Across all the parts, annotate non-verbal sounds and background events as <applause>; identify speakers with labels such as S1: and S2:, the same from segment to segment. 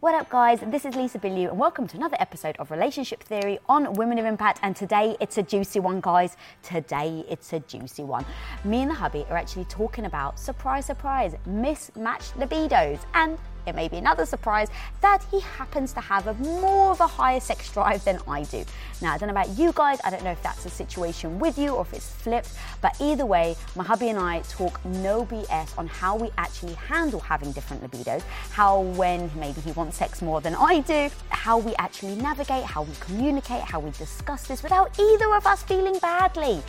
S1: What up, guys? This is Lisa Bilyeu, and welcome to another episode of Relationship Theory on Women of Impact. And today it's a juicy one, guys. Today it's a juicy one. Me and the hubby are actually talking about surprise, surprise, mismatched libidos and it may be another surprise that he happens to have a more of a higher sex drive than I do. Now, I don't know about you guys, I don't know if that's a situation with you or if it's flipped, but either way, my hubby and I talk no BS on how we actually handle having different libidos, how when maybe he wants sex more than I do, how we actually navigate, how we communicate, how we discuss this without either of us feeling badly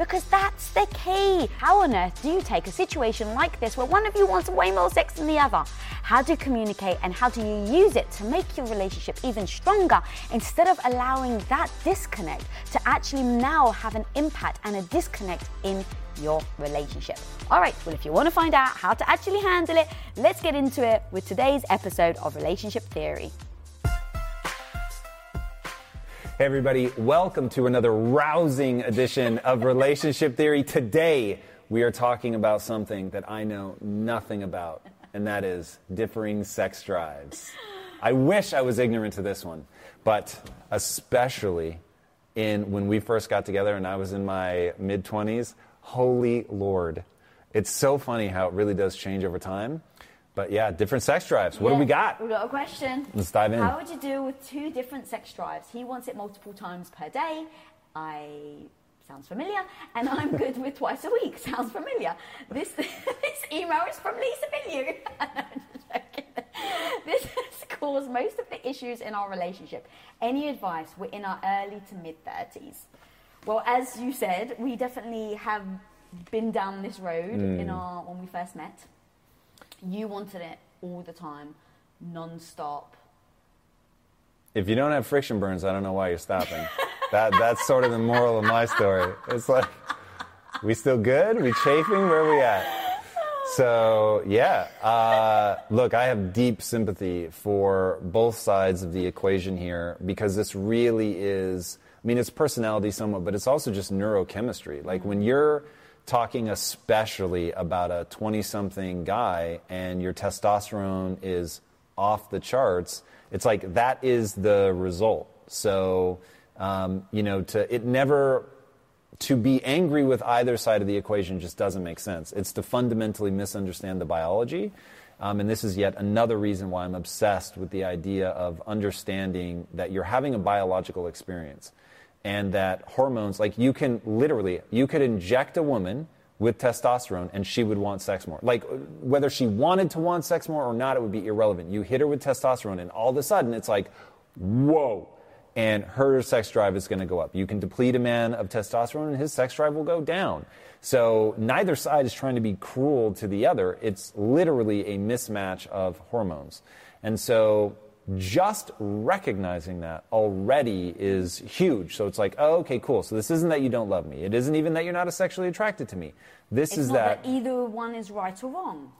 S1: because that's the key. How on earth do you take a situation like this where one of you wants way more sex than the other? How do you communicate and how do you use it to make your relationship even stronger instead of allowing that disconnect to actually now have an impact and a disconnect in your relationship. All right, well, if you want to find out how to actually handle it, let's get into it with today's episode of Relationship Theory.
S2: Hey, everybody, welcome to another rousing edition of Relationship Theory. Today, we are talking about something that I know nothing about, and that is differing sex drives. I wish I was ignorant to this one, but especially in when we first got together and I was in my mid 20s, holy lord. It's so funny how it really does change over time. But yeah, different sex drives. What do we got?
S1: We've got a question.
S2: Let's dive in.
S1: How would you deal with two different sex drives? He wants it multiple times per day. I sounds familiar, and I'm good with twice a week. Sounds familiar. This <laughs> this email is from Lisa Bilyeu. <laughs> this has caused most of the issues in our relationship. Any advice? We're in our early to mid thirties. Well, as you said, we definitely have been down this road mm. in our when we first met. You wanted it all the time, non-stop.
S2: If you don't have friction burns, I don't know why you're stopping. that that's sort of the moral of my story. It's like, we still good? We chafing? Where are we at? So yeah, uh, look, I have deep sympathy for both sides of the equation here because this really is. I mean, it's personality somewhat, but it's also just neurochemistry. Like when you're talking especially about a 20 something guy and your testosterone is off the charts, it's like that is the result. So, um, you know, to, it never, to be angry with either side of the equation just doesn't make sense. It's to fundamentally misunderstand the biology. Um, and this is yet another reason why I'm obsessed with the idea of understanding that you're having a biological experience and that hormones, like you can literally, you could inject a woman with testosterone and she would want sex more. Like whether she wanted to want sex more or not, it would be irrelevant. You hit her with testosterone and all of a sudden it's like, whoa. And her sex drive is going to go up. You can deplete a man of testosterone and his sex drive will go down. So neither side is trying to be cruel to the other. It's literally a mismatch of hormones. And so just recognizing that already is huge. So it's like, oh, okay, cool. So this isn't that you don't love me. It isn't even that you're not sexually attracted to me. This
S1: it's
S2: is
S1: that,
S2: that
S1: either one is right or wrong.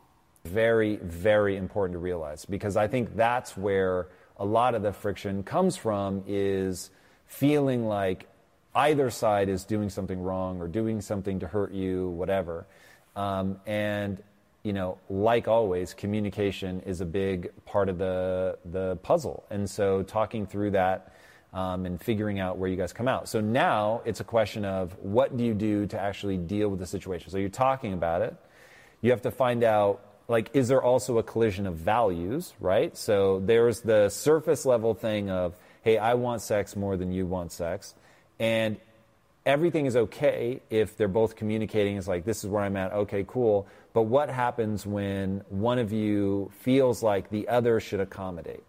S2: Very, very important to realize because I think that's where a lot of the friction comes from is feeling like either side is doing something wrong or doing something to hurt you, whatever. Um, and you know, like always, communication is a big part of the the puzzle, and so talking through that um, and figuring out where you guys come out. So now it's a question of what do you do to actually deal with the situation. So you're talking about it. You have to find out like, is there also a collision of values, right? So there's the surface level thing of, hey, I want sex more than you want sex. And everything is okay if they're both communicating. It's like, this is where I'm at. Okay, cool. But what happens when one of you feels like the other should accommodate?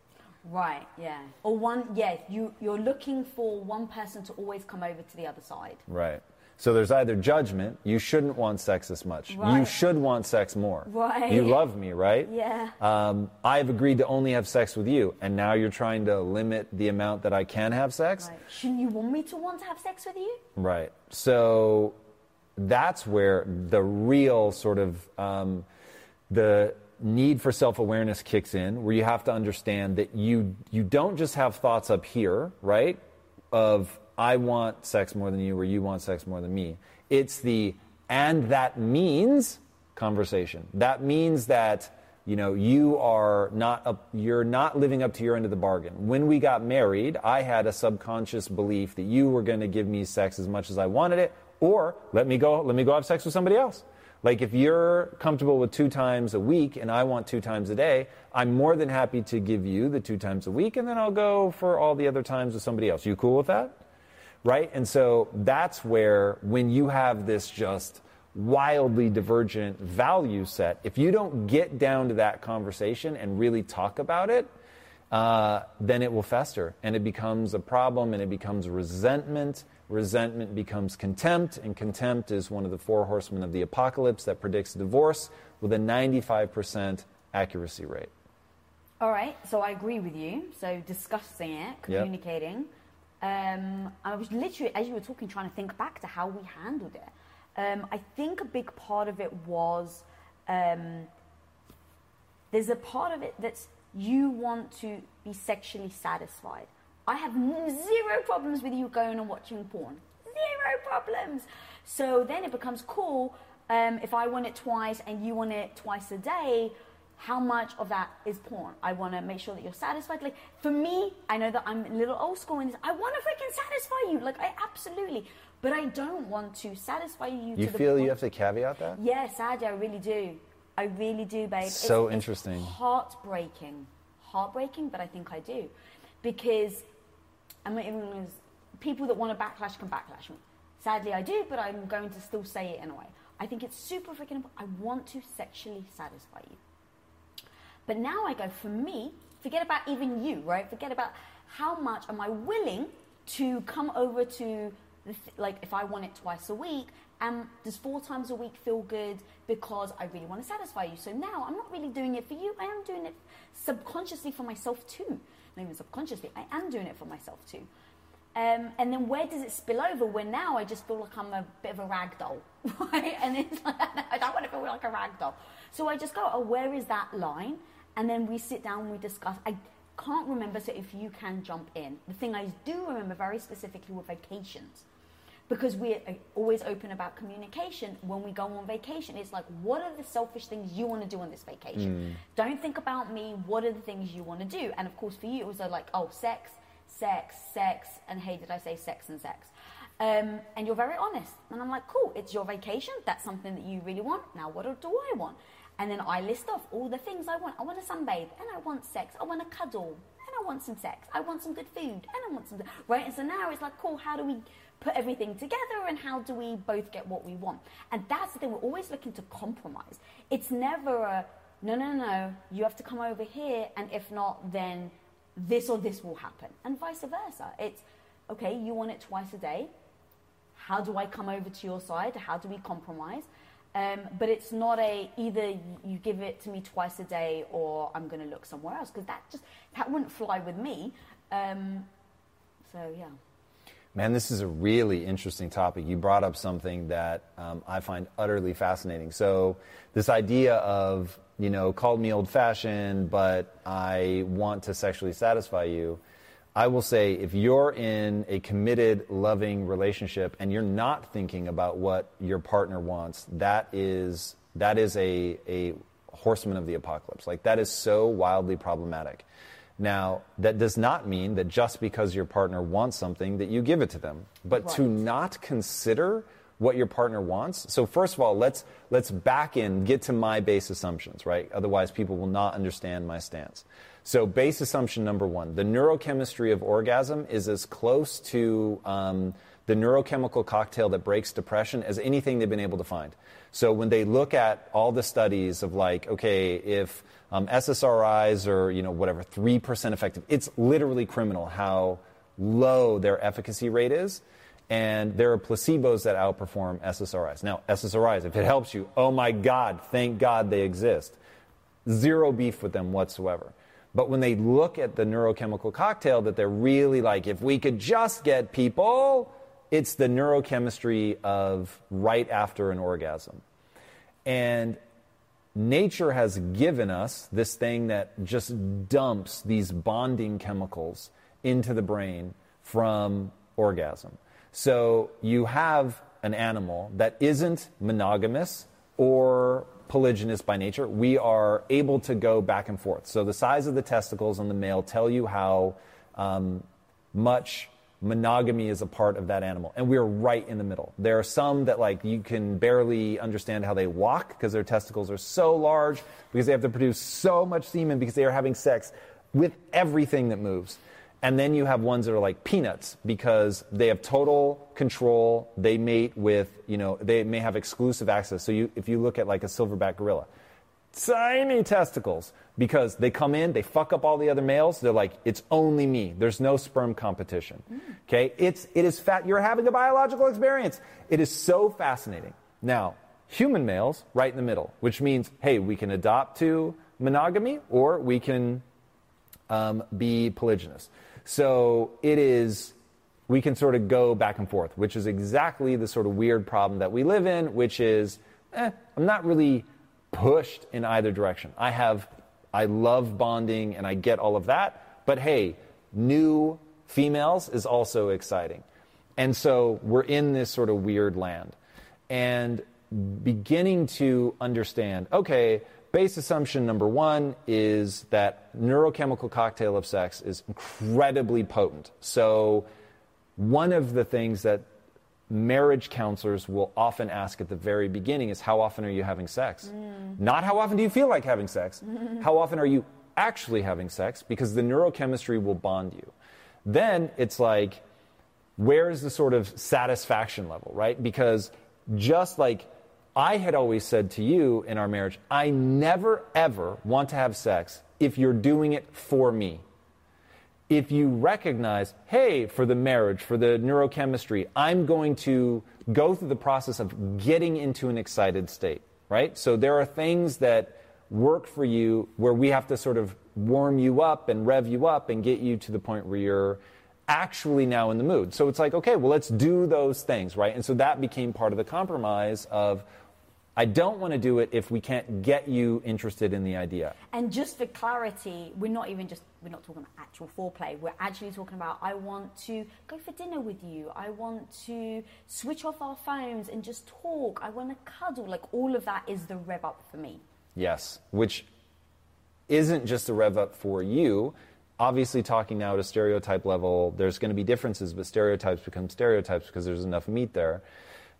S1: Right, yeah. Or one, yeah, you, you're looking for one person to always come over to the other side.
S2: Right. So there's either judgment, you shouldn't want sex this much. You should want sex more.
S1: Right.
S2: You love me, right?
S1: Yeah.
S2: Um, I've agreed to only have sex with you, and now you're trying to limit the amount that I can have sex?
S1: Right. Shouldn't you want me to want to have sex with you?
S2: Right. So that's where the real sort of um, the need for self-awareness kicks in, where you have to understand that you you don't just have thoughts up here, right? Of I want sex more than you, or you want sex more than me. It's the and that means conversation. That means that you know you are not up, you're not living up to your end of the bargain. When we got married, I had a subconscious belief that you were going to give me sex as much as I wanted it, or let me go let me go have sex with somebody else. Like if you're comfortable with two times a week and I want two times a day, I'm more than happy to give you the two times a week and then I'll go for all the other times with somebody else. You cool with that? Right? And so that's where when you have this just wildly divergent value set, if you don't get down to that conversation and really talk about it, uh, then it will fester and it becomes a problem and it becomes resentment. Resentment becomes contempt, and contempt is one of the four horsemen of the apocalypse that predicts divorce with a 95% accuracy rate.
S1: All right, so I agree with you. So discussing it, communicating. Um, I was literally, as you were talking, trying to think back to how we handled it. Um, I think a big part of it was um, there's a part of it that's you want to be sexually satisfied. I have zero problems with you going and watching porn. Zero problems. So then it becomes cool um, if I want it twice and you want it twice a day. How much of that is porn? I want to make sure that you're satisfied. Like for me, I know that I'm a little old school in this. I want to freaking satisfy you. Like I absolutely, but I don't want to satisfy you.
S2: You
S1: to
S2: feel you have to caveat that?
S1: yeah, sadly, I really do. I really do, babe.
S2: So interesting.
S1: heartbreaking. Heartbreaking, but I think I do. Because I'm not even. People that want to backlash can backlash me. Sadly, I do, but I'm going to still say it in a way. I think it's super freaking. I want to sexually satisfy you. But now I go, for me, forget about even you, right? Forget about how much am I willing to come over to, th- like, if I want it twice a week, and does four times a week feel good because I really want to satisfy you? So now I'm not really doing it for you, I am doing it subconsciously for myself too. Not even subconsciously, I am doing it for myself too. Um, and then where does it spill over? Where now I just feel like I'm a bit of a rag doll, <laughs> right? And it's like, <laughs> I don't want to feel like a rag doll. So I just go, oh, where is that line? And then we sit down and we discuss. I can't remember, so if you can jump in. The thing I do remember very specifically were vacations. Because we're uh, always open about communication when we go on vacation. It's like, what are the selfish things you want to do on this vacation? Don't think about me. What are the things you want to do? And of course, for you, it was uh, like, oh, sex, sex, sex, and hey, did I say sex and sex? Um, and you're very honest. And I'm like, cool, it's your vacation. That's something that you really want. Now, what do I want? And then I list off all the things I want. I want to sunbathe, and I want sex. I want to cuddle, and I want some sex. I want some good food, and I want some. Right? And so now it's like, cool, how do we put everything together, and how do we both get what we want? And that's the thing, we're always looking to compromise. It's never a, no, no, no, you have to come over here, and if not, then this or this will happen, and vice versa. It's, okay, you want it twice a day. How do I come over to your side? How do we compromise? Um, but it's not a either you give it to me twice a day or I'm going to look somewhere else because that just that wouldn't fly with me. Um, so yeah.
S2: Man, this is a really interesting topic. You brought up something that um, I find utterly fascinating. So, this idea of, you know, called me old fashioned, but I want to sexually satisfy you. I will say if you're in a committed, loving relationship and you're not thinking about what your partner wants, that is, that is a, a horseman of the apocalypse. Like, that is so wildly problematic. Now, that does not mean that just because your partner wants something that you give it to them. But to not consider what your partner wants. So first of all, let's let's back in, get to my base assumptions, right? Otherwise, people will not understand my stance. So base assumption number one: the neurochemistry of orgasm is as close to um, the neurochemical cocktail that breaks depression as anything they've been able to find. So when they look at all the studies of like, okay, if um, SSRIs are you know whatever three percent effective, it's literally criminal how low their efficacy rate is. And there are placebos that outperform SSRIs. Now, SSRIs, if it helps you, oh my God, thank God they exist. Zero beef with them whatsoever. But when they look at the neurochemical cocktail, that they're really like, if we could just get people, it's the neurochemistry of right after an orgasm. And nature has given us this thing that just dumps these bonding chemicals into the brain from orgasm. So you have an animal that isn't monogamous or polygynous by nature. We are able to go back and forth. So the size of the testicles on the male tell you how um, much monogamy is a part of that animal and we're right in the middle there are some that like you can barely understand how they walk because their testicles are so large because they have to produce so much semen because they are having sex with everything that moves and then you have ones that are like peanuts because they have total control. They mate with, you know, they may have exclusive access. So you, if you look at like a silverback gorilla, tiny testicles because they come in, they fuck up all the other males. They're like, it's only me. There's no sperm competition. Okay? It's, it is fat. You're having a biological experience. It is so fascinating. Now, human males, right in the middle, which means, hey, we can adopt to monogamy or we can um, be polygynous. So it is, we can sort of go back and forth, which is exactly the sort of weird problem that we live in, which is, eh, I'm not really pushed in either direction. I have, I love bonding and I get all of that, but hey, new females is also exciting. And so we're in this sort of weird land. And beginning to understand, okay, base assumption number one is that neurochemical cocktail of sex is incredibly potent. So, one of the things that marriage counselors will often ask at the very beginning is how often are you having sex? Mm. Not how often do you feel like having sex? <laughs> how often are you actually having sex? Because the neurochemistry will bond you. Then it's like, where's the sort of satisfaction level, right? Because just like I had always said to you in our marriage, I never ever want to have sex if you're doing it for me. If you recognize, hey, for the marriage, for the neurochemistry, I'm going to go through the process of getting into an excited state, right? So there are things that work for you where we have to sort of warm you up and rev you up and get you to the point where you're actually now in the mood. So it's like, okay, well, let's do those things, right? And so that became part of the compromise of I don't want to do it if we can't get you interested in the idea.
S1: And just for clarity, we're not even just we're not talking about actual foreplay. We're actually talking about I want to go for dinner with you. I want to switch off our phones and just talk. I want to cuddle. Like all of that is the rev up for me.
S2: Yes, which isn't just a rev up for you. Obviously, talking now at a stereotype level, there's going to be differences, but stereotypes become stereotypes because there's enough meat there.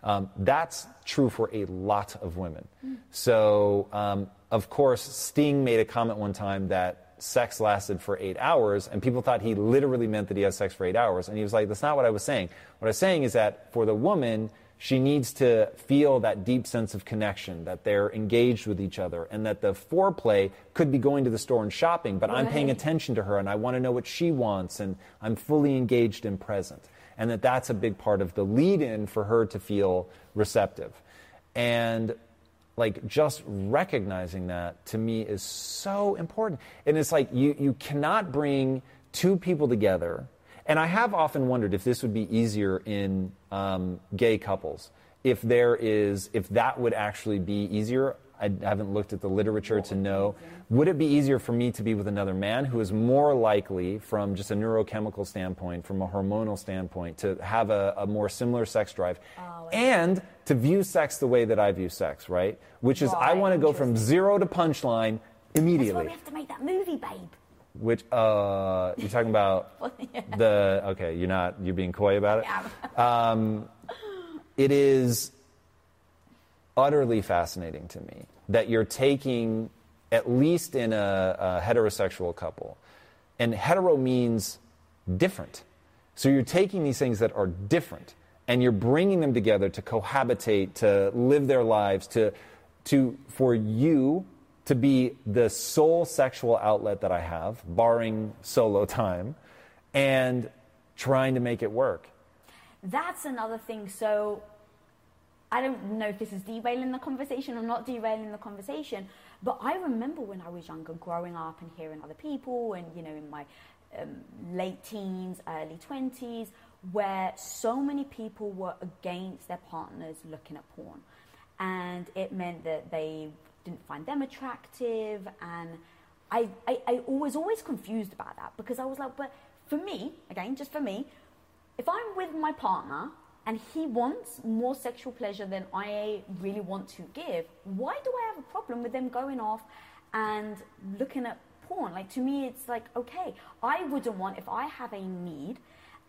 S2: Um, that's true for a lot of women. Mm. So, um, of course, Sting made a comment one time that sex lasted for eight hours, and people thought he literally meant that he had sex for eight hours. And he was like, that's not what I was saying. What I was saying is that for the woman, she needs to feel that deep sense of connection, that they're engaged with each other, and that the foreplay could be going to the store and shopping, but right. I'm paying attention to her and I want to know what she wants, and I'm fully engaged and present and that that's a big part of the lead in for her to feel receptive. And like just recognizing that to me is so important. And it's like you, you cannot bring two people together. And I have often wondered if this would be easier in um, gay couples. If there is, if that would actually be easier. I haven't looked at the literature to know. Would it be easier for me to be with another man who is more likely, from just a neurochemical standpoint, from a hormonal standpoint, to have a, a more similar sex drive, oh, and to view sex the way that I view sex, right? Which is, right, I want to go from zero to punchline immediately.
S1: That's why we have to make that movie, babe.
S2: Which uh, you're talking about <laughs> yeah. the okay? You're not you're being coy about it.
S1: Yeah. um,
S2: it is utterly fascinating to me that you're taking, at least in a, a heterosexual couple, and hetero means different. So you're taking these things that are different and you're bringing them together to cohabitate, to live their lives, to, to, for you to be the sole sexual outlet that I have, barring solo time, and trying to make it work.
S1: That's another thing. So I don't know if this is derailing the conversation or not derailing the conversation, but I remember when I was younger, growing up and hearing other people, and you know, in my um, late teens, early 20s, where so many people were against their partners looking at porn. And it meant that they didn't find them attractive. And I, I, I was always confused about that because I was like, but for me, again, just for me, if I'm with my partner and he wants more sexual pleasure than I really want to give, why do I have a problem with them going off and looking at porn? Like, to me, it's like, okay, I wouldn't want, if I have a need,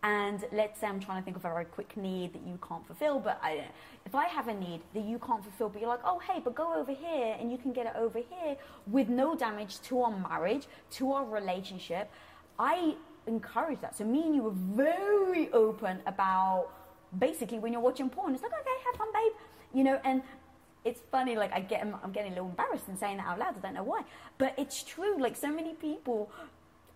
S1: and let's say I'm trying to think of a very quick need that you can't fulfill, but I, if I have a need that you can't fulfill, but you're like, oh, hey, but go over here and you can get it over here with no damage to our marriage, to our relationship, I encourage that. So me and you were very open about basically when you're watching porn, it's like, okay, have fun, babe. You know, and it's funny, like I get, I'm getting a little embarrassed in saying that out loud. I don't know why, but it's true. Like so many people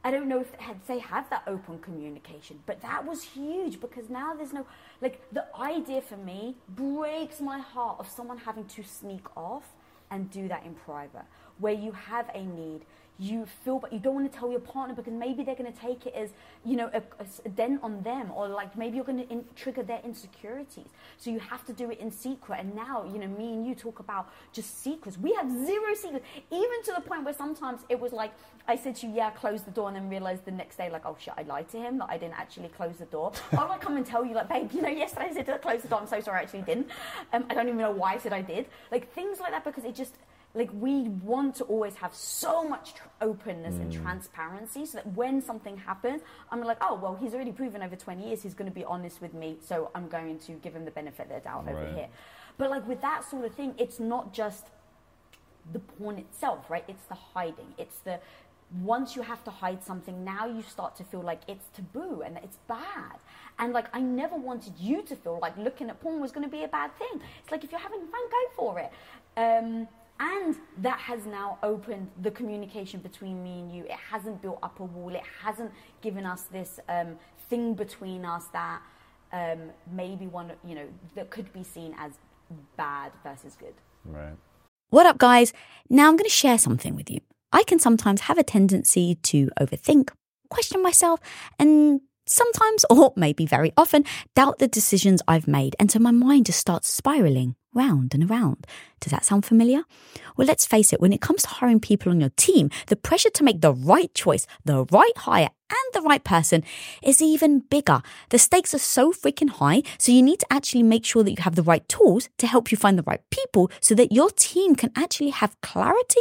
S1: I don't know if they have that open communication, but that was huge because now there's no like the idea for me breaks my heart of someone having to sneak off and do that in private, where you have a need, you feel, but you don't want to tell your partner because maybe they're going to take it as, you know, a, a dent on them, or like maybe you're going to trigger their insecurities. So you have to do it in secret. And now, you know, me and you talk about just secrets. We have zero secrets, even to the point where sometimes it was like, I said to you, yeah, close the door, and then realized the next day, like, oh shit, I lied to him that I didn't actually close the door. <laughs> I'll like come and tell you, like, babe, you know, yesterday I said to close the door. I'm so sorry, I actually didn't. Um, I don't even know why I said I did. Like things like that because it just like we want to always have so much tr- openness mm. and transparency so that when something happens i'm like oh well he's already proven over 20 years he's going to be honest with me so i'm going to give him the benefit of the doubt right. over here. But like with that sort of thing it's not just the porn itself right? It's the hiding. It's the once you have to hide something now you start to feel like it's taboo and it's bad. And like i never wanted you to feel like looking at porn was going to be a bad thing. It's like if you're having fun go for it. Um, and that has now opened the communication between me and you. It hasn't built up a wall. It hasn't given us this um, thing between us that um, maybe one, you know, that could be seen as bad versus good.
S2: Right.
S3: What up, guys? Now I'm going to share something with you. I can sometimes have a tendency to overthink, question myself, and sometimes, <laughs> or maybe very often, doubt the decisions I've made. And so my mind just starts spiraling round and around. Does that sound familiar? Well, let's face it, when it comes to hiring people on your team, the pressure to make the right choice, the right hire, and the right person is even bigger. The stakes are so freaking high, so you need to actually make sure that you have the right tools to help you find the right people so that your team can actually have clarity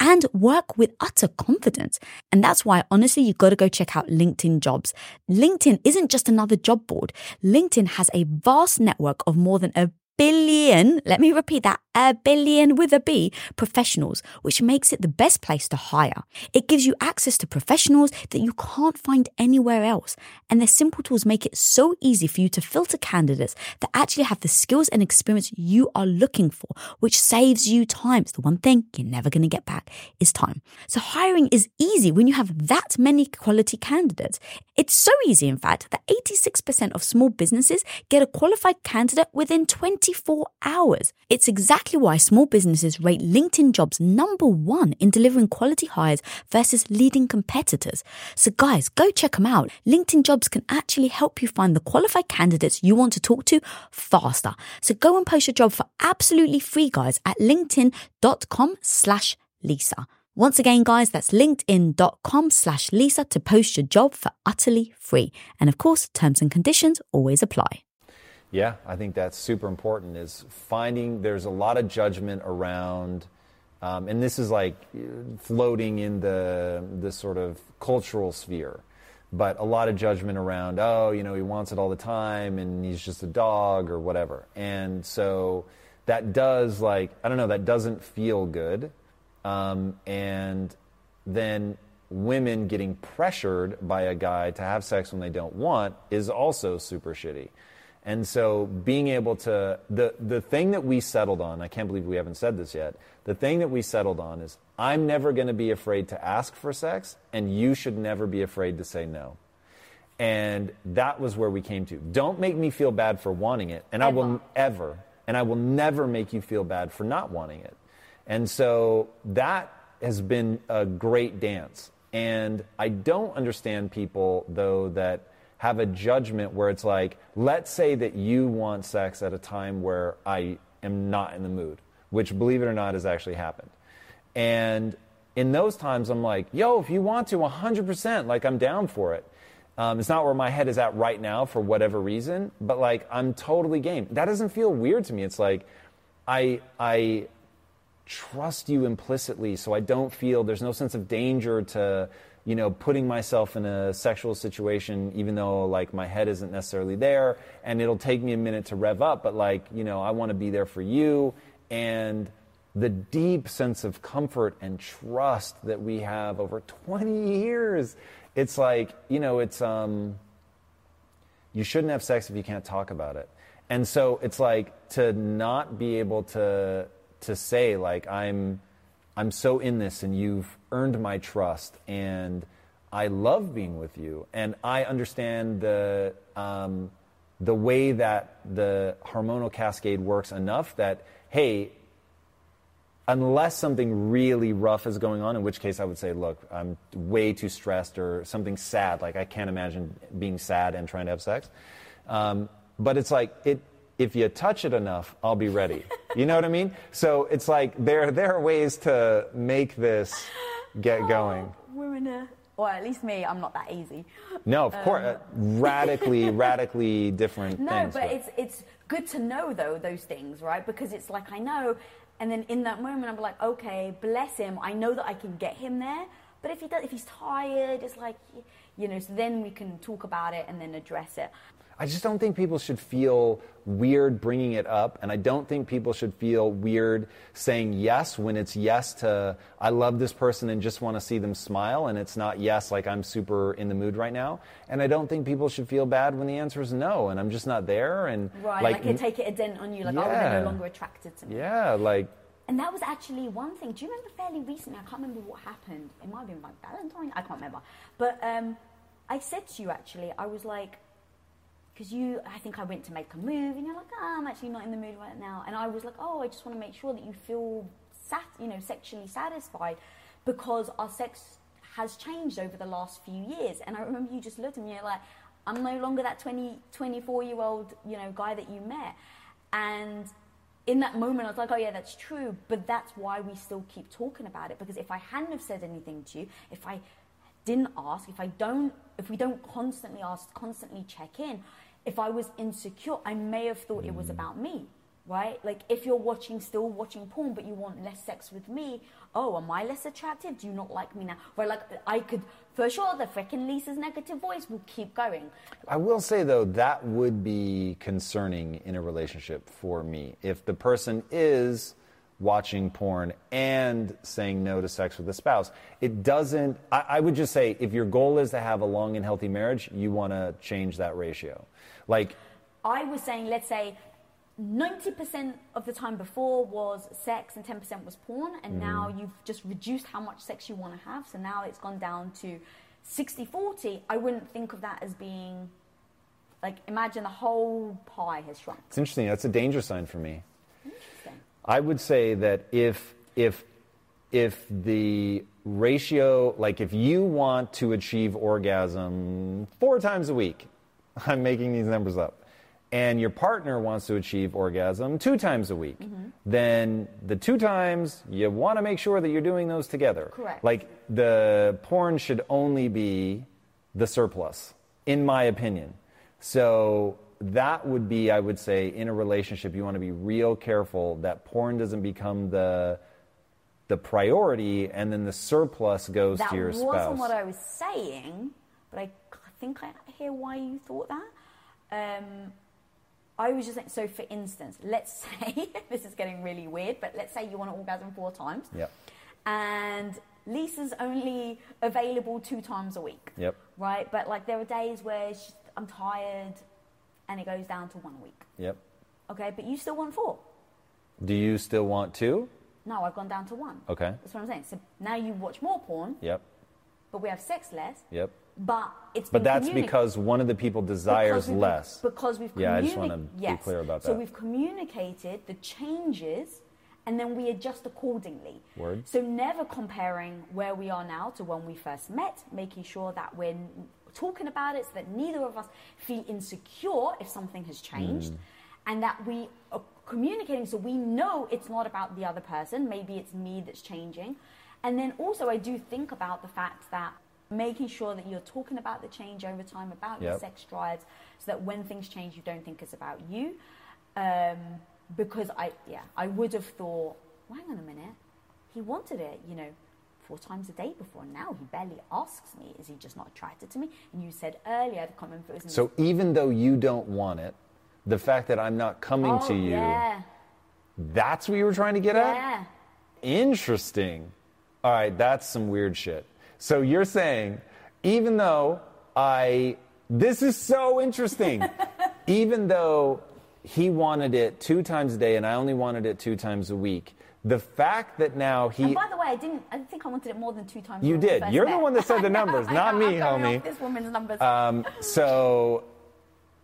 S3: and work with utter confidence. And that's why, honestly, you've got to go check out LinkedIn Jobs. LinkedIn isn't just another job board, LinkedIn has a vast network of more than a billion, let me repeat that, a billion with a B professionals, which makes it the best place to hire. It gives you access to professionals that you can't find anywhere else. And their simple tools make it so easy for you to filter candidates that actually have the skills and experience you are looking for, which saves you time. It's the one thing you're never going to get back is time. So hiring is easy when you have that many quality candidates. It's so easy, in fact, that 86% of small businesses get a qualified candidate within 24 hours. It's exactly why small businesses rate LinkedIn jobs number one in delivering quality hires versus leading competitors. So, guys, go check them out. LinkedIn jobs can actually help you find the qualified candidates you want to talk to faster. So, go and post your job for absolutely free, guys, at linkedin.com slash Lisa. Once again, guys, that's linkedin.com slash Lisa to post your job for utterly free. And of course, terms and conditions always apply.
S2: Yeah, I think that's super important. Is finding there's a lot of judgment around, um, and this is like floating in the the sort of cultural sphere, but a lot of judgment around, oh, you know, he wants it all the time and he's just a dog or whatever. And so that does, like, I don't know, that doesn't feel good. Um, and then women getting pressured by a guy to have sex when they don't want is also super shitty. And so being able to the the thing that we settled on, I can't believe we haven't said this yet. The thing that we settled on is I'm never going to be afraid to ask for sex and you should never be afraid to say no. And that was where we came to. Don't make me feel bad for wanting it and I will ever and I will never make you feel bad for not wanting it. And so that has been a great dance. And I don't understand people though that have a judgment where it's like, let's say that you want sex at a time where I am not in the mood, which, believe it or not, has actually happened. And in those times, I'm like, yo, if you want to, 100%, like, I'm down for it. Um, it's not where my head is at right now for whatever reason, but like, I'm totally game. That doesn't feel weird to me. It's like, I, I trust you implicitly, so I don't feel there's no sense of danger to you know, putting myself in a sexual situation, even though like my head isn't necessarily there, and it'll take me a minute to rev up, but like, you know, I want to be there for you. And the deep sense of comfort and trust that we have over 20 years, it's like, you know, it's, um, you shouldn't have sex if you can't talk about it. And so it's like to not be able to, to say like, I'm, I'm so in this and you've earned my trust and I love being with you and I understand the um, the way that the hormonal cascade works enough that hey unless something really rough is going on in which case I would say look I'm way too stressed or something sad like I can't imagine being sad and trying to have sex um, but it's like it if you touch it enough, I'll be ready. <laughs> You know what I mean? So it's like there, there are ways to make this get oh, going.
S1: We're or at least me, I'm not that easy.
S2: No, of um, course, uh, <laughs> radically, radically different
S1: no,
S2: things.
S1: but, but it's it's good to know though those things, right? Because it's like I know, and then in that moment I'm like, okay, bless him. I know that I can get him there. But if he does, if he's tired, it's like, you know. So then we can talk about it and then address it.
S2: I just don't think people should feel weird bringing it up, and I don't think people should feel weird saying yes when it's yes to, I love this person and just want to see them smile, and it's not yes, like I'm super in the mood right now. And I don't think people should feel bad when the answer is no, and I'm just not there. And
S1: right, like, like it take it a dent on you, like, yeah, oh, they're no longer attracted to me.
S2: Yeah, like.
S1: And that was actually one thing. Do you remember fairly recently? I can't remember what happened. It might have been like Valentine. I can't remember. But um, I said to you actually, I was like, because you, I think I went to make a move, and you're like, oh, I'm actually not in the mood right now. And I was like, oh, I just want to make sure that you feel, sat, you know, sexually satisfied, because our sex has changed over the last few years. And I remember you just looked at me, you're like, I'm no longer that 20, 24 year old, you know, guy that you met. And in that moment, I was like, oh yeah, that's true. But that's why we still keep talking about it. Because if I hadn't have said anything to you, if I didn't ask, if I don't, if we don't constantly ask, constantly check in, if I was insecure, I may have thought it was mm. about me, right? Like if you're watching, still watching porn, but you want less sex with me, oh, am I less attractive? Do you not like me now? Right? Like I could, for sure, the freaking Lisa's negative voice will keep going.
S2: I will say though, that would be concerning in a relationship for me. If the person is watching porn and saying no to sex with a spouse. It doesn't, I, I, would just say if your goal is to have a long and healthy marriage, you want to change that ratio. Like,
S1: I was saying, let's say 90% of the time before was sex and 10% was porn, and mm. now you've just reduced how much sex you want to have. So now it's gone down to 60 40. I wouldn't think of that as being like, imagine the whole pie has shrunk.
S2: It's interesting. That's a danger sign for me. I would say that if, if, if the ratio, like if you want to achieve orgasm four times a week, <laughs> I'm making these numbers up, and your partner wants to achieve orgasm two times a week, mm-hmm. then the two times you want to make sure that you're doing those together.
S1: Correct.
S2: Like the porn should only be the surplus, in my opinion. So that would be, I would say, in a relationship, you want to be real careful that porn doesn't become the the priority, and then the surplus goes
S1: that
S2: to your spouse.
S1: That wasn't what I was saying, but I think I hear why you thought that. Um, I was just saying, so for instance, let's <laughs> say, this is getting really weird, but let's say you want to orgasm four times.
S2: Yep.
S1: And Lisa's only available two times a week.
S2: Yep.
S1: Right? But like there are days where she's, I'm tired and it goes down to one week.
S2: Yep.
S1: Okay, but you still want four.
S2: Do you still want two?
S1: No, I've gone down to one.
S2: Okay.
S1: That's what I'm saying. So now you watch more porn,
S2: Yep.
S1: but we have sex less.
S2: Yep.
S1: But it's
S2: But that's
S1: communi-
S2: because one of the people desires
S1: because
S2: less.
S1: Because we've
S2: Yeah, I just wanna be clear about that.
S1: So we've communicated the changes and then we adjust accordingly.
S2: Word.
S1: So never comparing where we are now to when we first met, making sure that we're talking about it so that neither of us feel insecure if something has changed
S2: Mm.
S1: and that we are communicating so we know it's not about the other person, maybe it's me that's changing. And then also I do think about the fact that making sure that you're talking about the change over time, about your sex drives, so that when things change, you don't think it's about you. Um, because I, yeah, I would have thought, well, hang on a minute, he wanted it, you know, four times a day before. Now he barely asks me. Is he just not attracted to me? And you said earlier, I can't remember if it was
S2: So even though you don't want it, the fact that I'm not coming
S1: oh,
S2: to you,
S1: Yeah,
S2: that's what you were trying to get at?
S1: yeah.
S2: Interesting. All right, that's some weird shit. So you're saying, even though I, this is so interesting, <laughs> even though he wanted it two times a day and I only wanted it two times a week, the fact that now he.
S1: And by the way, I didn't. I think I wanted it more than two times.
S2: You did. You're the one that said the <laughs> numbers, not
S1: know,
S2: me, homie.
S1: This woman's numbers.
S2: Um, so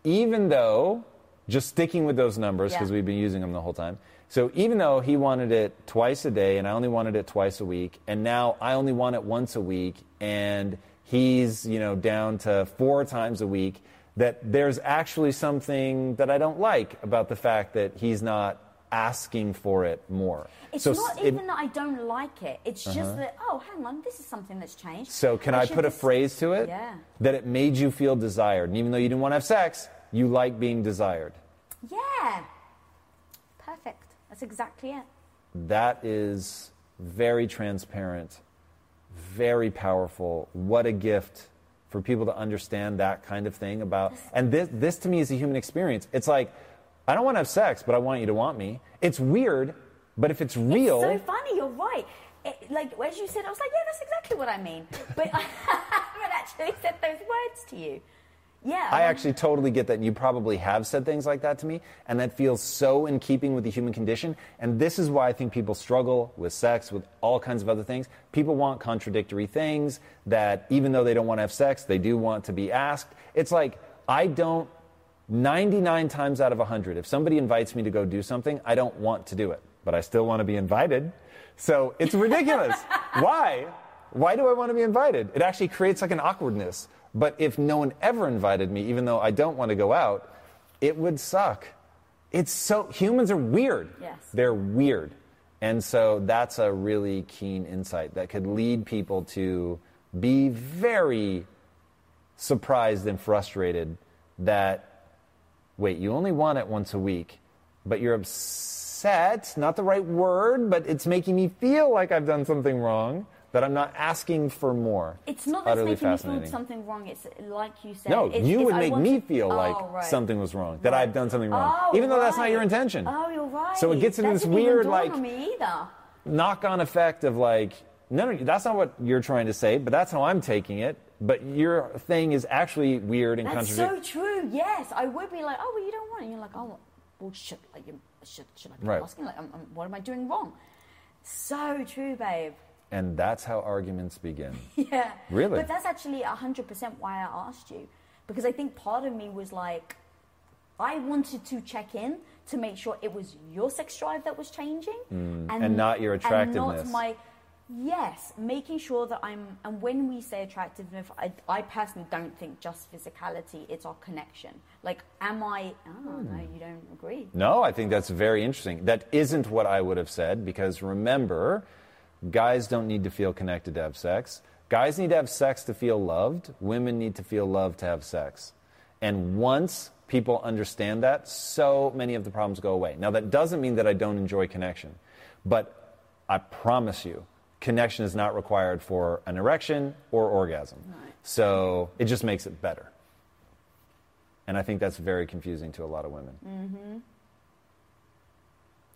S2: even though, just sticking with those numbers because
S1: Yeah.
S2: we've been using them the whole time. So even though he wanted it twice a day and I only wanted it twice a week, and now I only want it once a week, and he's you know down to four times a week, that there's actually something that I don't like about the fact that he's not asking for it more.
S1: It's
S2: so
S1: not
S2: it-
S1: even that I don't like it. It's just uh-huh. that oh, hang on, this is something that's changed.
S2: So can I,
S1: should
S2: put a phrase to it?
S1: Yeah.
S2: That it made you feel desired. And even though you didn't want to have sex, you like being desired.
S1: Yeah. Perfect. That's exactly it.
S2: That is very transparent, very powerful. What a gift for people to understand that kind of thing about. And this, this to me is a human experience. It's like, I don't want to have sex, but I want you to want me. It's weird, but if it's real.
S1: So funny, you're right. It, like as you said, I was like, yeah, that's exactly what I mean. But <laughs> I haven't actually said those words to you. Yeah.
S2: I actually totally get that. You probably have said things like that to me, and that feels so in keeping with the human condition. And this is why I think people struggle with sex, with all kinds of other things. People want contradictory things that, even though they don't want to have sex, they do want to be asked. It's like, I don't, 99 times out of 100, if somebody invites me to go do something, I don't want to do it, but I still want to be invited. So it's ridiculous. <laughs> why? Why do I want to be invited? It actually creates like an awkwardness. But if no one ever invited me, even though I don't want to go out, it would suck. It's so, humans are weird.
S1: Yes.
S2: They're weird. And so that's a really keen insight that could lead people to be very surprised and frustrated that, wait, you only want it once a week, but you're upset, not the right word, but it's making me feel like I've done something wrong, that I'm not asking for more.
S1: It's not that's making me feel something wrong. It's like you said.
S2: No,
S1: it's,
S2: you
S1: it's
S2: would make me
S1: to-
S2: feel
S1: Oh,
S2: like
S1: right.
S2: something was wrong, that I've done something wrong,
S1: Oh,
S2: even though that's not your intention.
S1: Oh, you're right.
S2: So it gets into
S1: That
S2: this weird, like-
S1: on
S2: knock-on effect of like, no, no, that's not what you're trying to say, but that's how I'm taking it. But your thing is actually weird and
S1: That's
S2: contradictory.
S1: so true. Yes, I would be like, oh, well, you don't want it. And you're like, oh, well, should like, should should I be
S2: Right.
S1: asking? Like, um, um, what am I doing wrong? So true, babe.
S2: and that's how arguments begin. <laughs>
S1: Yeah.
S2: Really?
S1: But that's actually 100% why I asked you. Because I think part of me was like, I wanted to check in to make sure it was your sex drive that was changing.
S2: Mm. and not your attractiveness.
S1: And not my. Yes, making sure that I'm. And when we say attractiveness, I, I personally don't think just physicality, it's our connection. Like, am I. Oh,
S2: Hmm.
S1: no, you don't agree.
S2: No, I think that's very interesting. That isn't what I would have said because remember, guys don't need to feel connected to have sex. Guys need to have sex to feel loved. Women need to feel loved to have sex. And once people understand that, so many of the problems go away. Now, that doesn't mean that I don't enjoy connection, but I promise you, connection is not required for an erection or orgasm. So it just makes it better. And I think that's very confusing to a lot of women.
S1: Mm-hmm.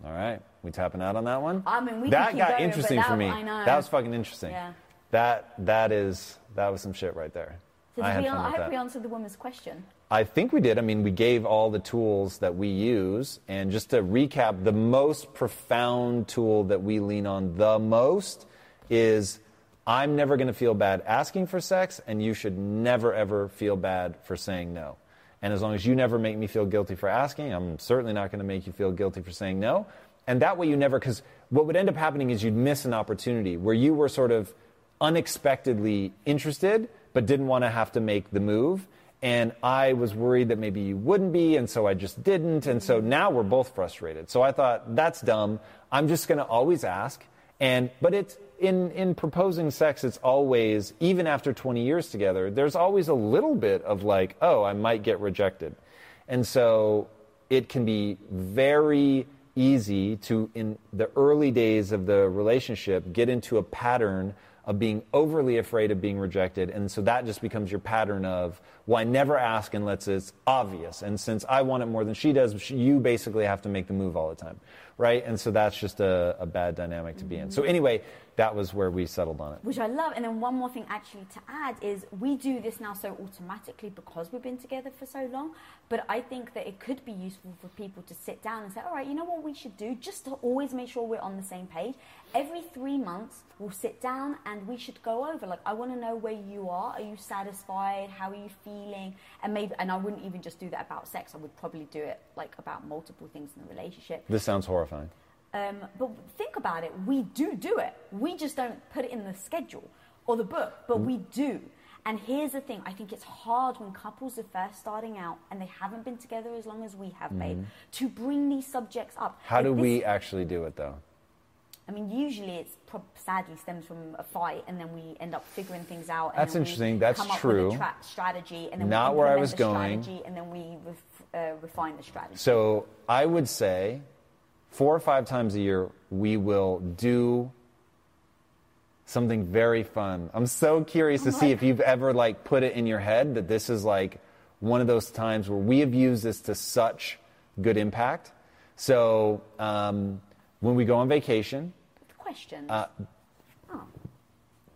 S2: All right, we tapping out on that one.
S1: I mean, we
S2: that got
S1: going,
S2: interesting
S1: that
S2: for me. That was fucking interesting.
S1: Yeah.
S2: That that is that was some shit right there.
S1: So
S2: I
S1: we,
S2: fun
S1: I hope
S2: that.
S1: we answered the woman's question.
S2: I think we did. I mean, we gave all the tools that we use. And just to recap, the most profound tool that we lean on the most is I'm never going to feel bad asking for sex, and you should never, ever feel bad for saying no. And as long as you never make me feel guilty for asking, I'm certainly not going to make you feel guilty for saying no. And that way you never, because what would end up happening is you'd miss an opportunity where you were sort of unexpectedly interested, but didn't want to have to make the move. And I was worried that maybe you wouldn't be, and so I just didn't. And so now we're both frustrated. So I thought, that's dumb. I'm just going to always ask. And, but it's, in, in proposing sex, it's always, even after 20 years together, there's always a little bit of like, oh, I might get rejected. And so it can be very easy to, in the early days of the relationship, get into a pattern of being overly afraid of being rejected. And so that just becomes your pattern of, well, I never ask unless it's obvious. And since I want it more than she does, you basically have to make the move all the time. Right? And so that's just a, a bad dynamic to be in. So, anyway, that was where we settled on it.
S1: Which I love. And then one more thing actually to add is we do this now so automatically because we've been together for so long. But I think that it could be useful for people to sit down and say, all right, you know what we should do? Just to always make sure we're on the same page. Every three months, we'll sit down and we should go over. Like, I want to know where you are. Are you satisfied? How are you feeling? And maybe, and I wouldn't even just do that about sex. I would probably do it like about multiple things in the relationship.
S2: This sounds horrifying.
S1: Um, but think about it. We do do it. We just don't put it in the schedule or the book, but we do. And here's the thing: I think it's hard when couples are first starting out and they haven't been together as long as we have, babe, to bring these subjects up.
S2: How
S1: Like
S2: do
S1: this-
S2: we actually do it, though?
S1: I mean, usually it's prob- sadly stems from a fight, and then we end up figuring things out. And
S2: That's interesting. That's true.
S1: Tra- strategy, and then
S2: Not
S1: we
S2: where I was going.
S1: Strategy, and then we ref- uh, refine the strategy.
S2: So I would say four or five times a year, we will do something very fun. I'm so curious to see if you've ever like put it in your head that this is like one of those times where we have used this to such good impact. So um, when we go on vacation,
S1: Questions?
S2: Uh,
S1: oh.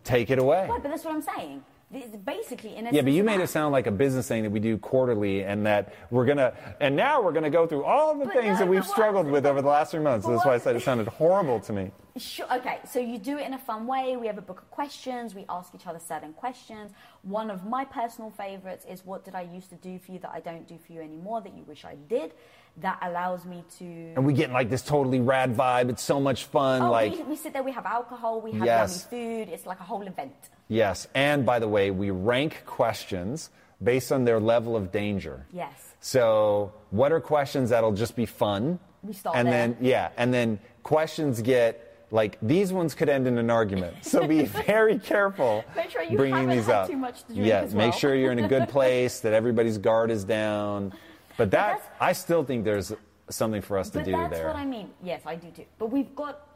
S2: take it away.
S1: Right, but that's what I'm saying. Is basically, in
S2: Yeah, but you made it sound like a business thing that we do quarterly, and that we're gonna, and now we're gonna go through all the
S1: But
S2: things
S1: no,
S2: that we've struggled with over the last three months.
S1: but
S2: That's why I said it sounded horrible to me.
S1: Sure, okay, so you do it in a fun way. We have a book of questions. We ask each other certain questions. One of my personal favorites is what did I used to do for you that I don't do for you anymore that you wish I did? That allows me to.
S2: And we get like this totally rad vibe. It's so much fun.
S1: Oh,
S2: like,
S1: we, we sit there, we have alcohol, we have
S2: Yes.
S1: yummy food. It's like a whole event.
S2: Yes. And by the way, we rank questions based on their level of danger.
S1: Yes.
S2: So, what are questions that'll just be fun?
S1: We start
S2: And
S1: there.
S2: then, yeah, and then questions get like these ones could end in an argument. So be <laughs> very careful
S1: Make sure you
S2: bringing these up.
S1: too much to drink
S2: yeah,
S1: as
S2: make sure you're in a good <laughs> place, that everybody's guard is down. But that I still think there's something for us to do
S1: that's
S2: there.
S1: That's what I mean. Yes, I do too. But we've got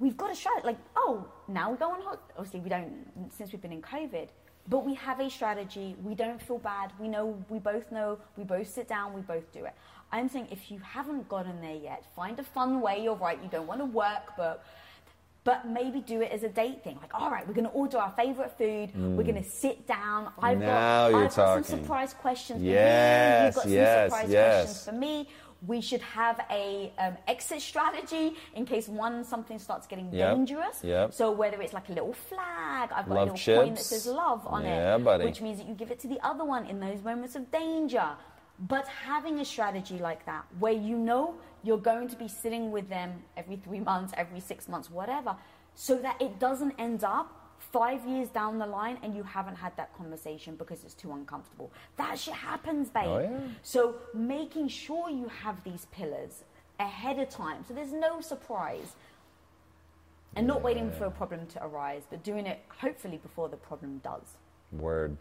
S1: we've got a strategy. Like, oh, now we go on holiday. Obviously, we don't since we've been in COVID. But we have a strategy. We don't feel bad. We know. We both know. We both sit down. We both do it. I'm saying if you haven't gotten there yet, find a fun way. You're right. You don't want to work, but. But maybe do it as a date thing. Like, all right, we're going to order our favorite food. We're mm. going to sit down. I've
S2: Now
S1: got, I've got some surprise questions.
S2: Yes,
S1: for you. You've got
S2: yes,
S1: some surprise
S2: yes.
S1: questions for me. We should have a um, exit strategy in case one something starts getting
S2: Yep,
S1: dangerous.
S2: yep.
S1: So whether it's like a little flag, I've got
S2: Love
S1: a little coin that says love on
S2: Yeah,
S1: it,
S2: buddy.
S1: which means that you give it to the other one in those moments of danger. But having a strategy like that, where you know you're going to be sitting with them every three months, every six months, whatever, so that it doesn't end up five years down the line and you haven't had that conversation because it's too uncomfortable. That shit happens, babe.
S2: Oh, yeah.
S1: So making sure you have these pillars ahead of time, so there's no surprise, and not waiting for a problem to arise, but doing it hopefully before the problem does.
S2: Word.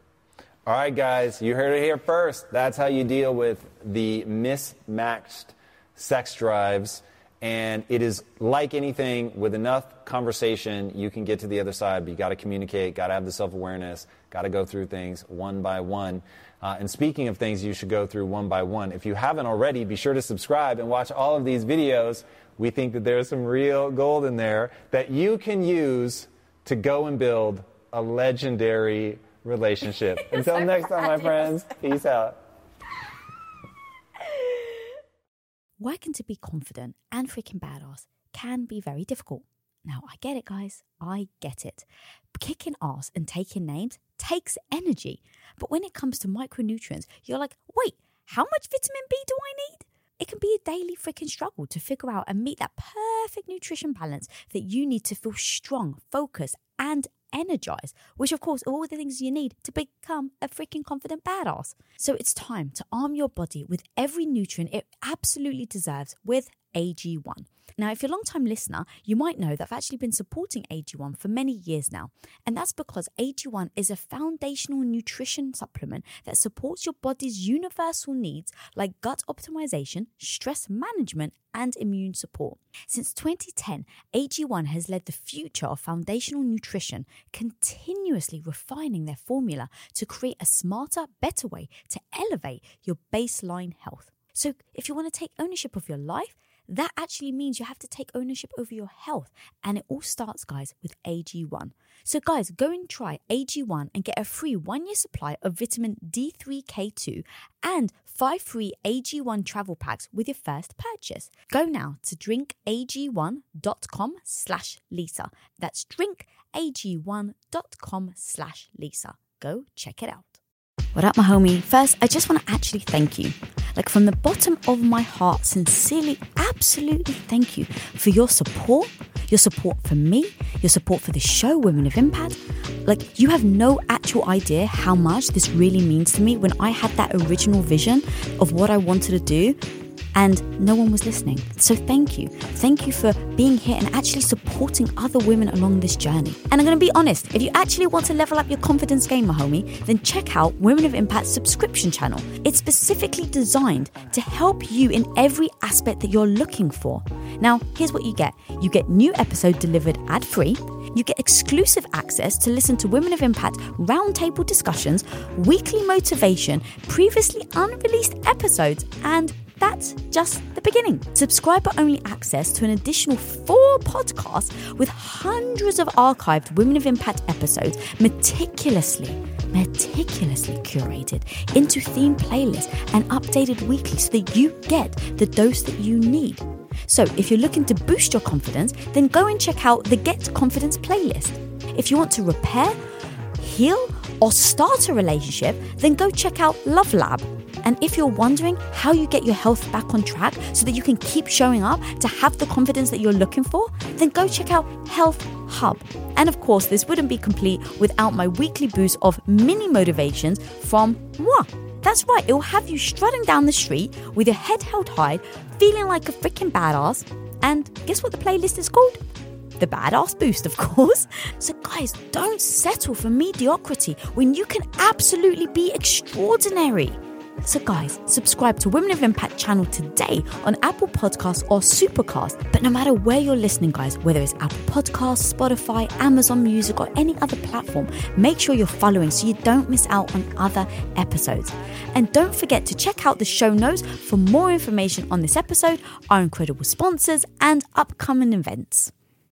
S2: All right, guys, you heard it here first. That's how you deal with the mismatched sex drives. And it is like anything, with enough conversation, you can get to the other side, but you got to communicate, got to have the self awareness, got to go through things one by one. Uh, and speaking of things you should go through one by one, if you haven't already, be sure to subscribe and watch all of these videos. We think that there's some real gold in there that you can use to go and build a legendary relationship. <laughs> Until next time, my friends, peace out.
S1: Working to be confident and freaking badass can be very difficult. Now, I get it, guys. I get it. Kicking ass and taking names takes energy. But when it comes to micronutrients, you're like, wait, how much vitamin B do I need? It can be a daily freaking struggle to figure out and meet that perfect nutrition balance that you need to feel strong, focused, and energized, which of course are all the things you need to become a freaking confident badass. So it's time to arm your body with every nutrient it absolutely deserves with AG1. Now, if you're a long time listener, you might know that I've actually been supporting AG1 for many years now. And that's because AG1 is a foundational nutrition supplement that supports your body's universal needs like gut optimization, stress management, and immune support. Since 2010, AG1 has led the future of foundational nutrition, continuously refining their formula to create a smarter, better way to elevate your baseline health. So, if you want to take ownership of your life, that actually means you have to take ownership over your health. And it all starts, guys, with AG1. So, guys, go and try AG1 and get a free one year supply of vitamin D3K2 and five free AG1 travel packs with your first purchase. Go now to drinkag1.com slash Lisa. That's drinkag1.com slash Lisa. Go check it out. What up, my homie? First, I just want to actually thank you. Like from the bottom of my heart, sincerely, absolutely thank you for your support, your support for me, your support for the show, Women of Impact. Like, you have no actual idea how much this really means to me when I had that original vision of what I wanted to do and no one was listening. So thank you. Thank you for being here and actually supporting other women along this journey. And I'm going to be honest, if you actually want to level up your confidence game, my homie, then check out Women of Impact subscription channel. It's specifically designed to help you in every aspect that you're looking for. Now, here's what you get. You get new episode delivered ad-free. You get exclusive access to listen to Women of Impact roundtable discussions, weekly motivation, previously unreleased episodes, and that's just the beginning. Subscriber only access to an additional four podcasts with hundreds of archived Women of Impact episodes meticulously, meticulously curated into theme playlists and updated weekly so that you get the dose that you need. So, if you're looking to boost your confidence, then go and check out the Get Confidence playlist. If you want to repair, heal, or start a relationship, then go check out Love Lab and if you're wondering how you get your health back on track so that you can keep showing up to have the confidence that you're looking for, then go check out Health Hub. And of course, this wouldn't be complete without my weekly boost of mini motivations from moi. That's right, it will have you strutting down the street with your head held high, feeling like a freaking badass. And guess what the playlist is called? the badass boost, of <laughs> course. So, guys, don't settle for mediocrity when you can absolutely be extraordinary. So, guys, subscribe to Women of Impact channel today on Apple Podcasts or Supercast. But no matter where you're listening, guys, whether it's Apple Podcasts, Spotify, Amazon Music, or any other platform, make sure you're following so you don't miss out on other episodes. And don't forget to check out the show notes for more information on this episode, our incredible sponsors, and upcoming events.